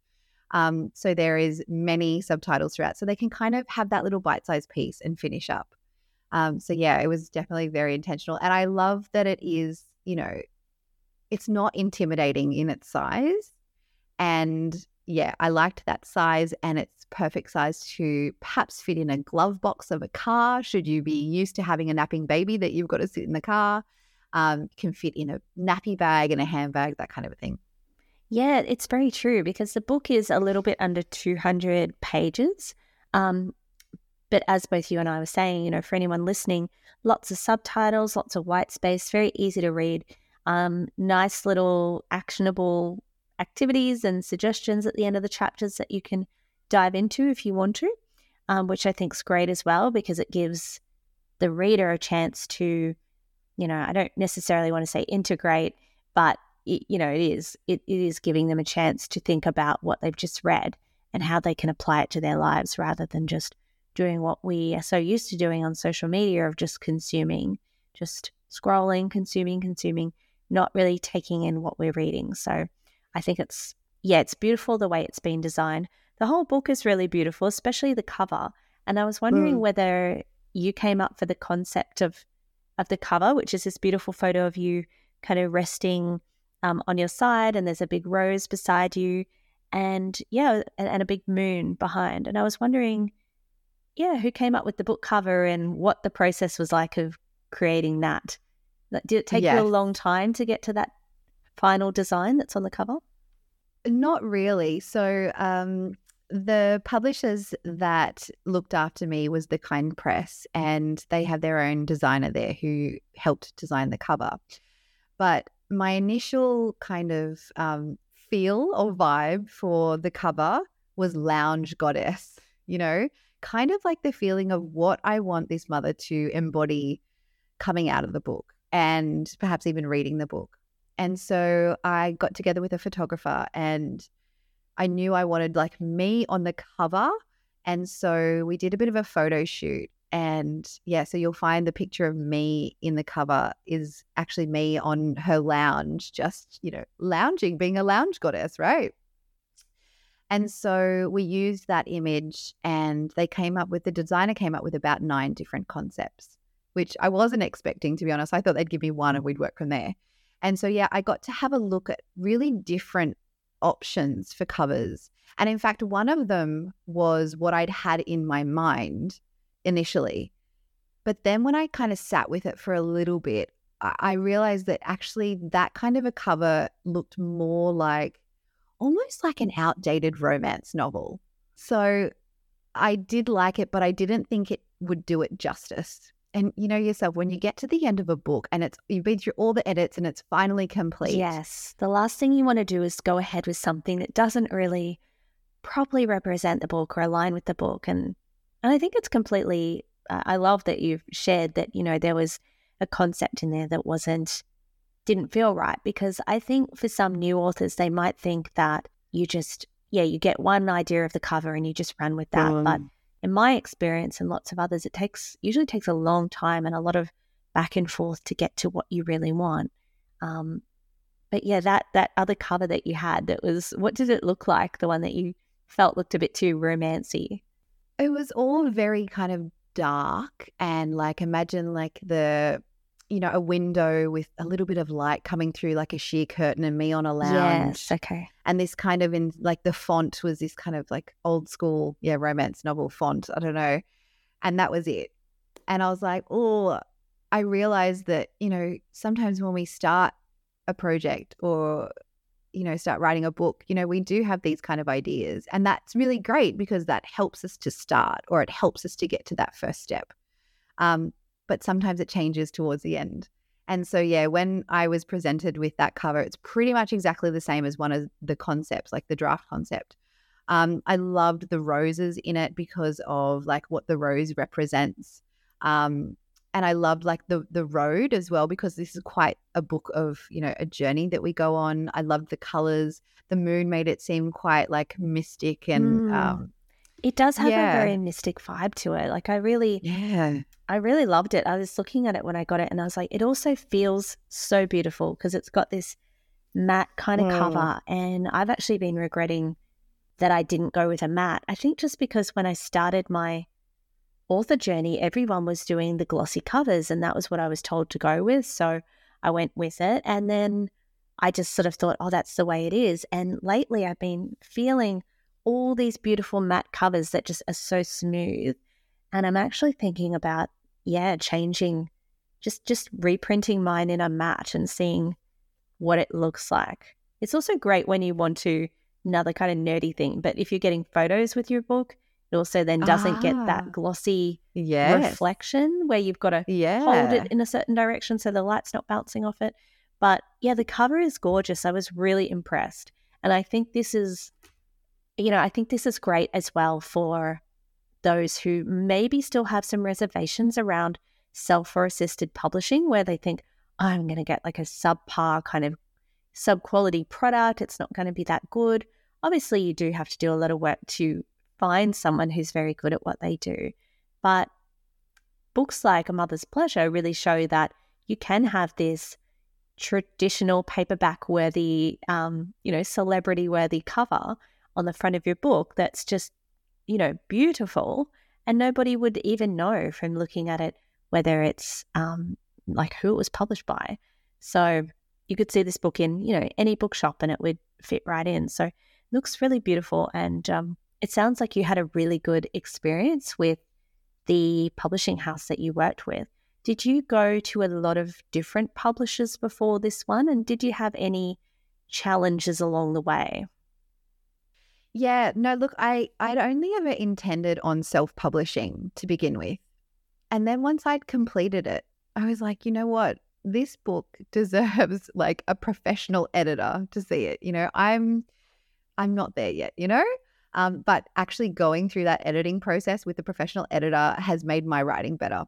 Um, so there is many subtitles throughout, so they can kind of have that little bite-sized piece and finish up. Um, so yeah, it was definitely very intentional, and I love that it is, you know, it's not intimidating in its size. And yeah, I liked that size and it's perfect size to perhaps fit in a glove box of a car. Should you be used to having a napping baby that you've got to sit in the car, um, can fit in a nappy bag and a handbag, that kind of a thing. Yeah, it's very true because the book is a little bit under 200 pages. Um, but as both you and I were saying, you know, for anyone listening, lots of subtitles, lots of white space, very easy to read. Um, nice little actionable activities and suggestions at the end of the chapters that you can dive into if you want to, um, which I think is great as well because it gives the reader a chance to, you know, I don't necessarily want to say integrate, but it, you know, it is it, it is giving them a chance to think about what they've just read and how they can apply it to their lives rather than just doing what we are so used to doing on social media of just consuming, just scrolling, consuming, consuming, not really taking in what we're reading. So I think it's yeah, it's beautiful the way it's been designed. The whole book is really beautiful, especially the cover. And I was wondering mm. whether you came up for the concept of of the cover, which is this beautiful photo of you kind of resting um, on your side, and there's a big rose beside you, and yeah, and, and a big moon behind. And I was wondering, yeah, who came up with the book cover and what the process was like of creating that. Did it take yes. you a long time to get to that final design that's on the cover? Not really. So, um, the publishers that looked after me was the Kind Press, and they have their own designer there who helped design the cover. But my initial kind of um, feel or vibe for the cover was lounge goddess, you know, kind of like the feeling of what I want this mother to embody coming out of the book and perhaps even reading the book. And so I got together with a photographer and I knew I wanted like me on the cover. And so we did a bit of a photo shoot and yeah, so you'll find the picture of me in the cover is actually me on her lounge, just, you know, lounging, being a lounge goddess, right? And so we used that image and they came up with the designer came up with about nine different concepts, which I wasn't expecting, to be honest. I thought they'd give me one and we'd work from there. And so, yeah, I got to have a look at really different options for covers. And in fact, one of them was what I'd had in my mind initially. But then when I kind of sat with it for a little bit, I realized that actually that kind of a cover looked more like almost like an outdated romance novel. So I did like it, but I didn't think it would do it justice. And you know yourself, when you get to the end of a book and it's you've been through all the edits and it's finally complete. Yes. The last thing you want to do is go ahead with something that doesn't really properly represent the book or align with the book. And and I think it's completely, uh, I love that you've shared that, you know, there was a concept in there that wasn't, didn't feel right. Because I think for some new authors, they might think that you just, yeah, you get one idea of the cover and you just run with that. Mm. But in my experience and lots of others, it takes, usually takes a long time and a lot of back and forth to get to what you really want. Um, but yeah, that that other cover that you had, that was what did it look like? The one that you felt looked a bit too romancy. It was all very kind of dark and like imagine like the you know a window with a little bit of light coming through like a sheer curtain and me on a lounge. Yes, okay. And this kind of in like the font was this kind of like old school yeah romance novel font. I don't know. And that was it. And I was like, "Oh, I realized that, you know, sometimes when we start a project or you know, start writing a book, you know, we do have these kind of ideas. And that's really great because that helps us to start or it helps us to get to that first step. Um, but sometimes it changes towards the end. And so, yeah, when I was presented with that cover, it's pretty much exactly the same as one of the concepts, like the draft concept. Um, I loved the roses in it because of like what the rose represents. Um, and I loved like the the road as well because this is quite a book of you know a journey that we go on. I loved the colors. The moon made it seem quite like mystic and. Mm. Um, it does have yeah. a very mystic vibe to it. Like I really, yeah, I really loved it. I was looking at it when I got it, and I was like, it also feels so beautiful because it's got this matte kind of mm. cover. And I've actually been regretting that I didn't go with a matte. I think just because when I started my author journey, everyone was doing the glossy covers, and that was what I was told to go with. So I went with it. And then I just sort of thought, oh, that's the way it is. And lately I've been feeling all these beautiful matte covers that just are so smooth. And I'm actually thinking about, yeah, changing, just just reprinting mine in a matte and seeing what it looks like. It's also great when you want to, another kind of nerdy thing, but if you're getting photos with your book, it also then doesn't ah, get that ah. glossy yes. reflection where you've got to yeah. hold it in a certain direction so the light's not bouncing off it. But yeah, the cover is gorgeous. I was really impressed. And I think this is, you know, I think this is great as well for those who maybe still have some reservations around self or assisted publishing where they think, I'm going to get like a subpar kind of sub quality product. It's not going to be that good. Obviously, you do have to do a lot of work to find someone who's very good at what they do. But books like A Mother's Pleasure really show that you can have this traditional paperback worthy, um, you know, celebrity worthy cover on the front of your book that's just, you know, beautiful. And nobody would even know from looking at it whether it's um, like who it was published by. So you could see this book in, you know, any bookshop and it would fit right in. So looks really beautiful. And um, it sounds like you had a really good experience with the publishing house that you worked with. Did you go to a lot of different publishers before this one? And did you have any challenges along the way? Yeah, no, look, I, I'd only ever intended on self publishing to begin with. And then once I'd completed it, I was like, you know what? This book deserves like a professional editor to see it. You know, I'm I'm not there yet, you know? Um, but actually going through that editing process with a professional editor has made my writing better.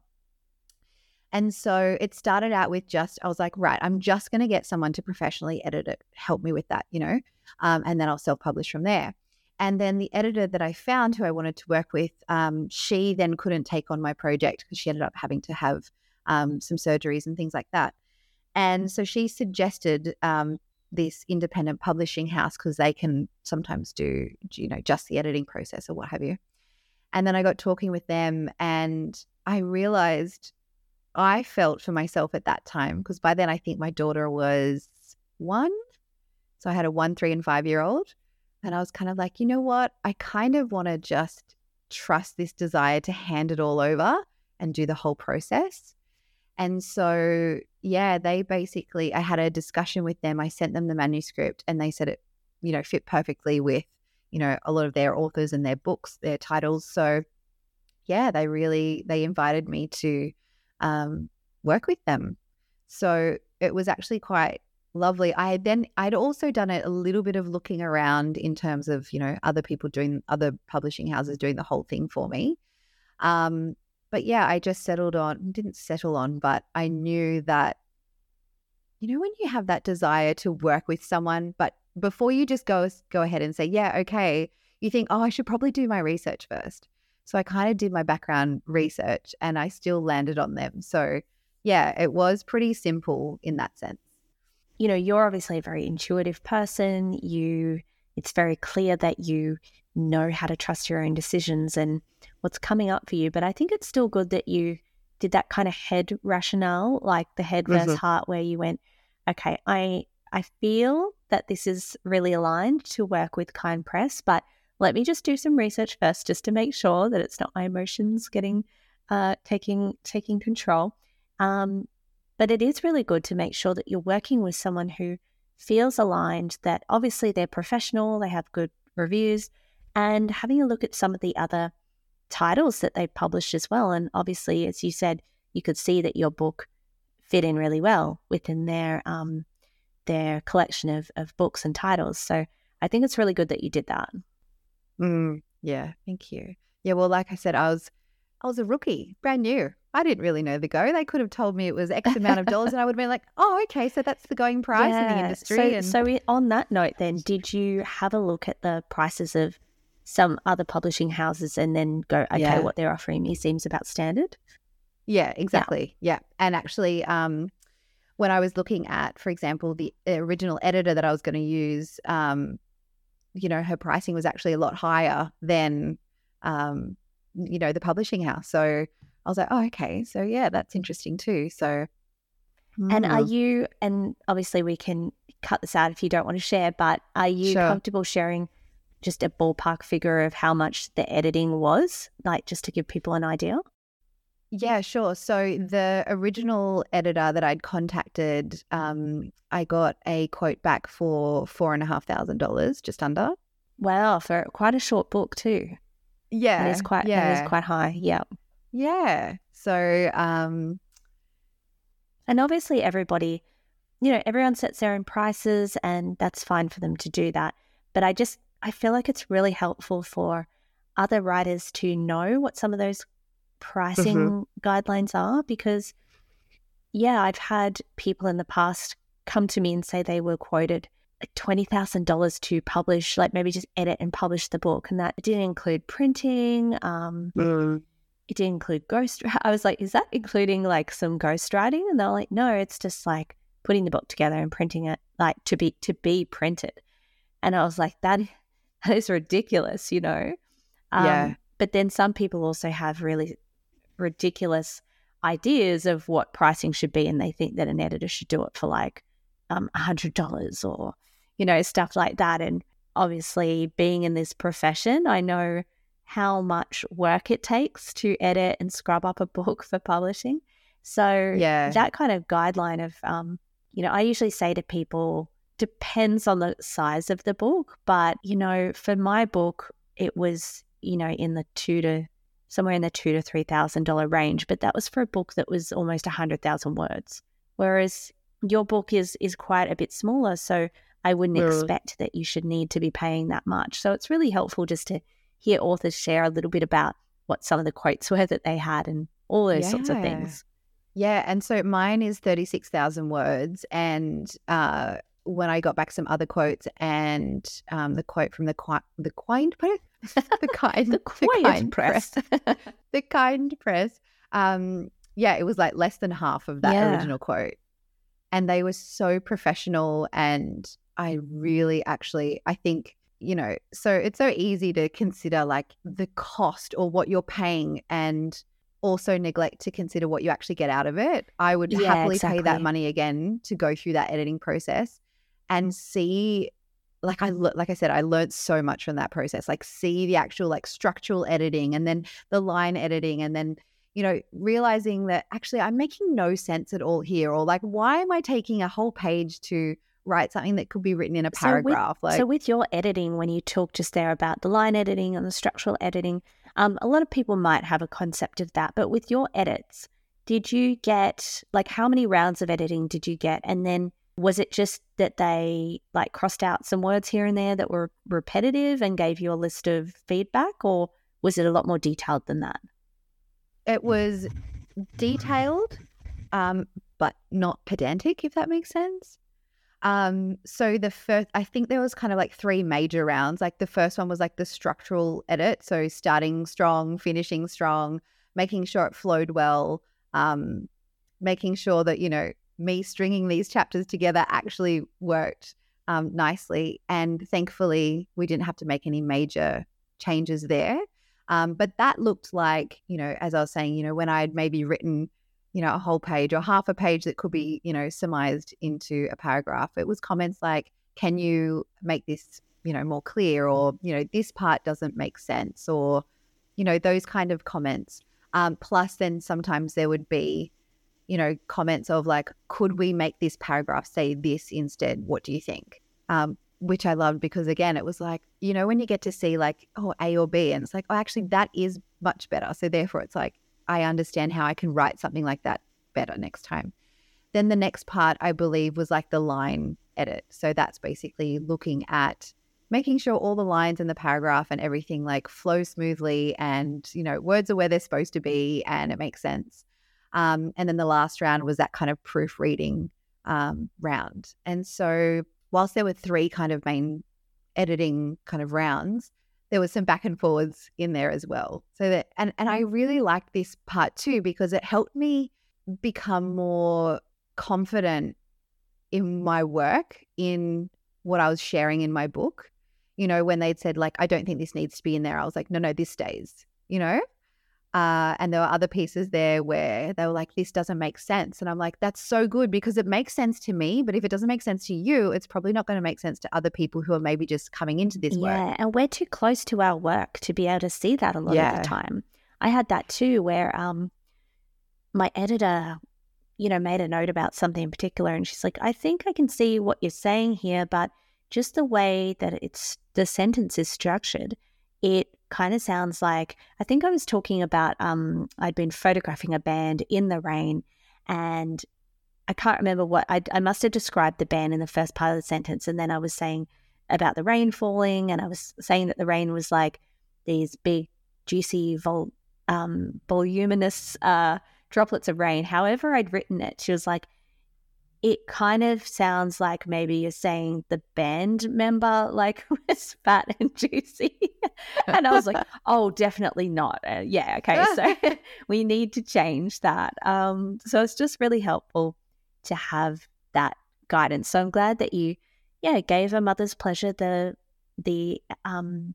And so it started out with just, I was like, right, I'm just going to get someone to professionally edit it, help me with that, you know, um, and then I'll self publish from there. And then the editor that I found who I wanted to work with, um, she then couldn't take on my project because she ended up having to have um, some surgeries and things like that. And so she suggested um, this independent publishing house because they can sometimes do, you know, just the editing process or what have you. And then I got talking with them and I realized I felt for myself at that time because by then I think my daughter was one. So I had a one, three, and five year old. And I was kind of like, you know what? I kind of want to just trust this desire to hand it all over and do the whole process. And so, yeah, they basically, I had a discussion with them. I sent them the manuscript and they said it, you know, fit perfectly with, you know, a lot of their authors and their books, their titles. So, yeah, they really, they invited me to um, work with them. So it was actually quite lovely. I then I'd also done a, a little bit of looking around in terms of you know other people doing other publishing houses doing the whole thing for me. Um, but yeah, I just settled on didn't settle on, but I knew that you know when you have that desire to work with someone, but before you just go go ahead and say yeah okay, you think oh I should probably do my research first. So I kind of did my background research and I still landed on them. So yeah, it was pretty simple in that sense you know, you're obviously a very intuitive person. You, it's very clear that you know how to trust your own decisions and what's coming up for you. But I think it's still good that you did that kind of head rationale, like the head versus mm-hmm. heart, where you went, okay, I I feel that this is really aligned to work with Kind Press, but let me just do some research first, just to make sure that it's not my emotions getting uh, taking taking control. Um, but it is really good to make sure that you're working with someone who feels aligned, that obviously they're professional, they have good reviews, and having a look at some of the other titles that they've published as well. And obviously, as you said, you could see that your book fit in really well within their um, their collection of, of books and titles. So I think it's really good that you did that. Mm, yeah, thank you. Yeah, well, like I said, I was I was a rookie, brand new. I didn't really know the go. They could have told me it was X amount of dollars, and I would have been like, "Oh, okay, so that's the going price yeah. in the industry." So, and... so on that note, then, did you have a look at the prices of some other publishing houses, and then go, "Okay, yeah. what they're offering me seems about standard"? Yeah, exactly. Yeah, yeah. and actually, um, when I was looking at, for example, the original editor that I was going to use, um, you know, her pricing was actually a lot higher than, um, you know, the publishing house. So I was like, oh, okay. So yeah, that's interesting too. So, and are mm. you, and obviously we can cut this out if you don't want to share, but are you sure. comfortable sharing just a ballpark figure of how much the editing was, like just to give people an idea? Yeah, sure. So the original editor that I'd contacted, um, I got a quote back for four and a half thousand dollars, just under. Wow, for quite a short book too. Yeah, That is quite yeah, that is quite high. Yeah. Yeah. So, um, And obviously everybody, you know, everyone sets their own prices and that's fine for them to do that. But I just I feel like it's really helpful for other writers to know what some of those pricing guidelines are because yeah, I've had people in the past come to me and say they were quoted like twenty thousand dollars to publish, like maybe just edit and publish the book, and that didn't include printing. Um, it didn't include ghost. I was like, is that including like some ghostwriting? And they're like, no, it's just like putting the book together and printing it, like to be to be printed. And I was like, that that is ridiculous, you know. Um, Yeah. But then some people also have really ridiculous ideas of what pricing should be, and they think that an editor should do it for like um, a hundred dollars or you know stuff like that. And obviously, being in this profession, I know how much work it takes to edit and scrub up a book for publishing. So Yeah. that kind of guideline of, um, you know, I usually say to people, depends on the size of the book, but you know, for my book, it was you know in the two to somewhere in the two to three thousand dollar range, but that was for a book that was almost a hundred thousand words, whereas your book is is quite a bit smaller, so I wouldn't expect that you should need to be paying that much. So it's really helpful just to hear authors share a little bit about what some of the quotes were that they had and all those sorts of things. Yeah, and so mine is 36,000 words. And uh, when I got back some other quotes and um, the quote from the qui- the kind press, the kind, The quiet kind press. the kind press, um, yeah, it was like less than half of that Yeah. original quote. And they were so professional. And I really actually, I think, you know, so it's so easy to consider like the cost or what you're paying and also neglect to consider what you actually get out of it. I would Yeah, happily pay that money again to go through that editing process and see like I like I said I learned so much from that process like see the actual like structural editing and then the line editing and then you know realizing that actually I'm making no sense at all here or like why am I taking a whole page to write something that could be written in a So with- paragraph like so with your editing, when you talk just there about the line editing and the structural editing, um, a lot of people might have a concept of that. But with your edits, did you get like how many rounds of editing did you get? And then was it just that they like crossed out some words here and there that were repetitive and gave you a list of feedback, or was it a lot more detailed than that? it was detailed um but not pedantic if that makes sense um so the first i think there was kind of like three major rounds like the first one was like the structural edit so starting strong finishing strong making sure it flowed well um making sure that you know me stringing these chapters together actually worked um, nicely and thankfully we didn't have to make any major changes there. Um, but that looked like, you know, as I was saying, you know, when I had maybe written, you know, a whole page or half a page that could be, you know, surmised into a paragraph, it was comments like, can you make this, you know, more clear? Or, you know, this part doesn't make sense, or, you know, those kind of comments. Um, plus, then sometimes there would be, you know, comments of like, could we make this paragraph say this instead? What do you think? Um, which I loved because again, it was like, you know, when you get to see like, oh, A or B, and it's like, oh, actually, that is much better. So therefore, it's like, I understand how I can write something like that better next time. Then the next part, I believe, was like the line edit. So that's basically looking at making sure all the lines in the paragraph and everything like flow smoothly and, you know, words are where they're supposed to be and it makes sense. Um, and then the last round was that kind of proofreading um, round. And so whilst there were three kind of main editing kind of rounds, there was some back and forwards in there as well. So that and and I mm. really liked this part too because it helped me become more confident in my work in what I was sharing in my book. You know, when they'd said like I don't think this needs to be in there, I was like no no this stays, you know? Uh, and there were other pieces there where they were like, this doesn't make sense. And I'm like, that's so good because it makes sense to me. But if it doesn't make sense to you, it's probably not going to make sense to other people who are maybe just coming into this work. Yeah, and we're too close to our work to be able to see that a lot of the time. I had that too, where um, my editor, you know, made a note about something in particular. And she's like, I think I can see what you're saying here, but just the way that it's the sentence is structured, it kind of sounds like I think I was talking about um, I'd been photographing a band in the rain and I can't remember what I, I must have described the band in the first part of the sentence and then I was saying about the rain falling and I was saying that the rain was like these big juicy vol, um, voluminous uh, droplets of rain. However I'd written it she was like it kind of sounds like maybe you're saying the band member like was fat and juicy. And i was like oh definitely not. Uh, yeah okay so we need to change that. Um, so it's just really helpful to have that guidance. So i'm glad that you yeah gave a mother's pleasure the the um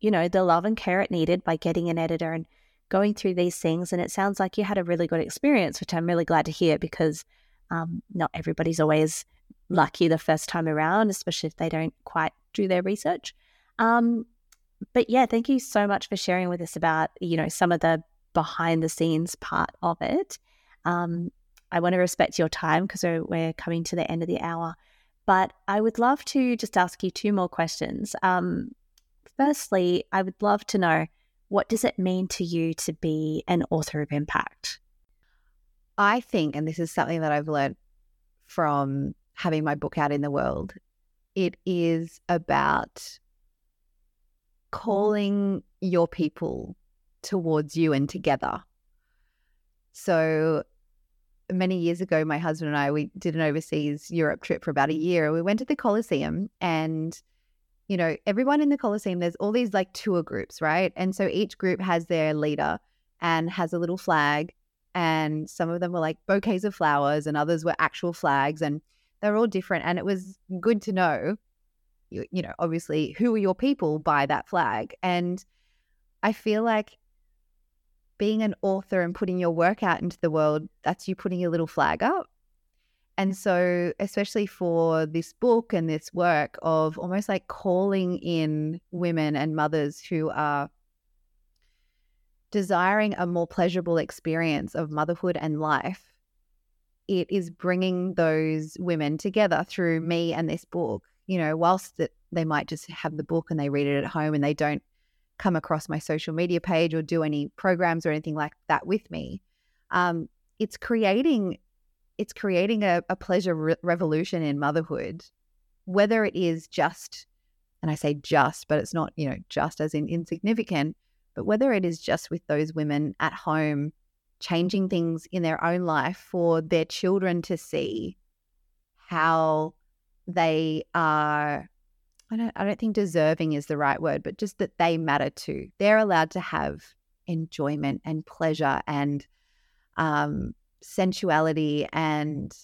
you know the love and care it needed by getting an editor and going through these things. And it sounds like you had a really good experience which i'm really glad to hear because um, not everybody's always lucky the first time around, especially if they don't quite do their research. Um, but yeah, thank you so much for sharing with us about you know some of the behind the scenes part of it. Um, I want to respect your time because we're, we're, coming to the end of the hour, but I would love to just ask you two more questions. Um, firstly, I would love to know what does it mean to you to be an author of impact? I think, and this is something that I've learned from having my book out in the world, it is about calling your people towards you and together. So many years ago, my husband and I we did an overseas Europe trip for about a year. We went to the Colosseum and you know, everyone in the Colosseum, there's all these like tour groups, right? And so each group has their leader and has a little flag and some of them were like bouquets of flowers and others were actual flags and they're all different and it was good to know you, you know obviously who are your people by that flag and i feel like being an author and putting your work out into the world that's you putting your little flag up. And so especially for this book and this work of almost like calling in women and mothers who are desiring a more pleasurable experience of motherhood and life, it is bringing those women together through me and this book. You know, whilst that they might just have the book and they read it at home and they don't come across my social media page or do any programs or anything like that with me, um, it's creating it's creating a, a pleasure re- revolution in motherhood, whether it is just, and I say just, but it's not you know just as in insignificant but whether it is just with those women at home changing things in their own life for their children to see how they are I don't I don't think deserving is the right word, but just that they matter too. They're allowed to have enjoyment and pleasure and um, sensuality and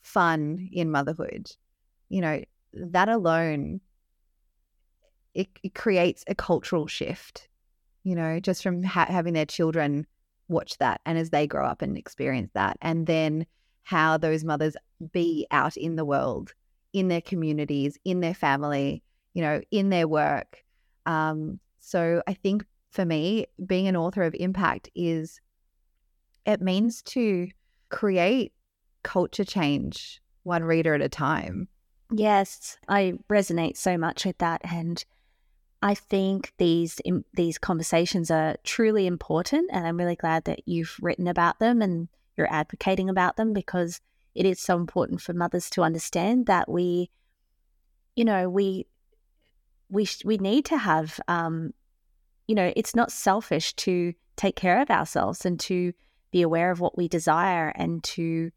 fun in motherhood. You know, that alone it, it creates a cultural shift you know, just from ha- having their children watch that and as they grow up and experience that. And then how those mothers be out in the world, in their communities, in their family, you know, in their work. Um, so I think for me, being an author of impact is it means to create culture change one reader at a time. Yes, I resonate so much with that. And I think these these conversations are truly important, and I'm really glad that you've written about them and you're advocating about them because it is so important for mothers to understand that we, you know, we we we need to have, um, you know, it's not selfish to take care of ourselves and to be aware of what we desire and to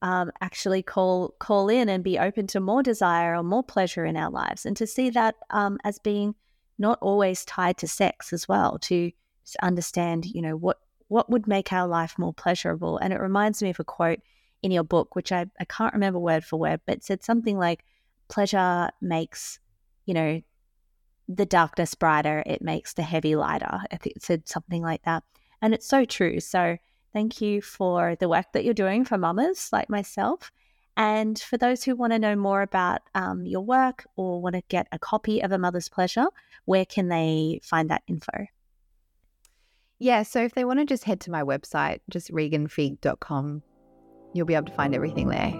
um, actually call call in and be open to more desire or more pleasure in our lives and to see that um, as being not always tied to sex as well to, understand you know what what would make our life more pleasurable. And it reminds me of a quote in your book which I, I can't remember word for word but said something like pleasure makes you know the darkness brighter it makes the heavy lighter. I think it said something like that. And it's so true. So thank you for the work that you're doing for mamas like myself and for those who want to know more about um, your work or want to get a copy of A Mother's Pleasure, where can they find that info? Yeah, so if they want to just head to my website, just reganfigg.com, you'll be able to find everything there.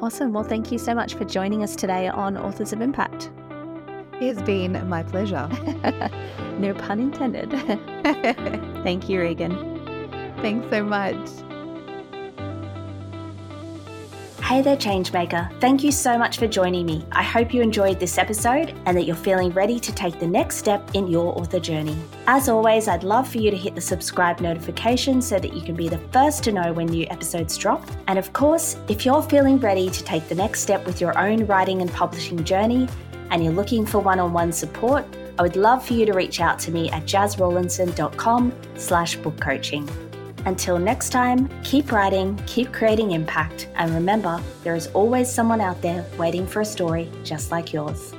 Awesome. Well, thank you so much for joining us today on Authors of Impact. It's been my pleasure. no pun intended. thank you, Regan. Thanks so much. Hey there, Changemaker. Thank you so much for joining me. I hope you enjoyed this episode and that you're feeling ready to take the next step in your author journey. As always, I'd love for you to hit the subscribe notification so that you can be the first to know when new episodes drop. And of course, if you're feeling ready to take the next step with your own writing and publishing journey and you're looking for one-on-one support, I would love for you to reach out to me at jasrawlinson.com slash book coaching. Until next time, keep writing, keep creating impact, and remember, there is always someone out there waiting for a story just like yours.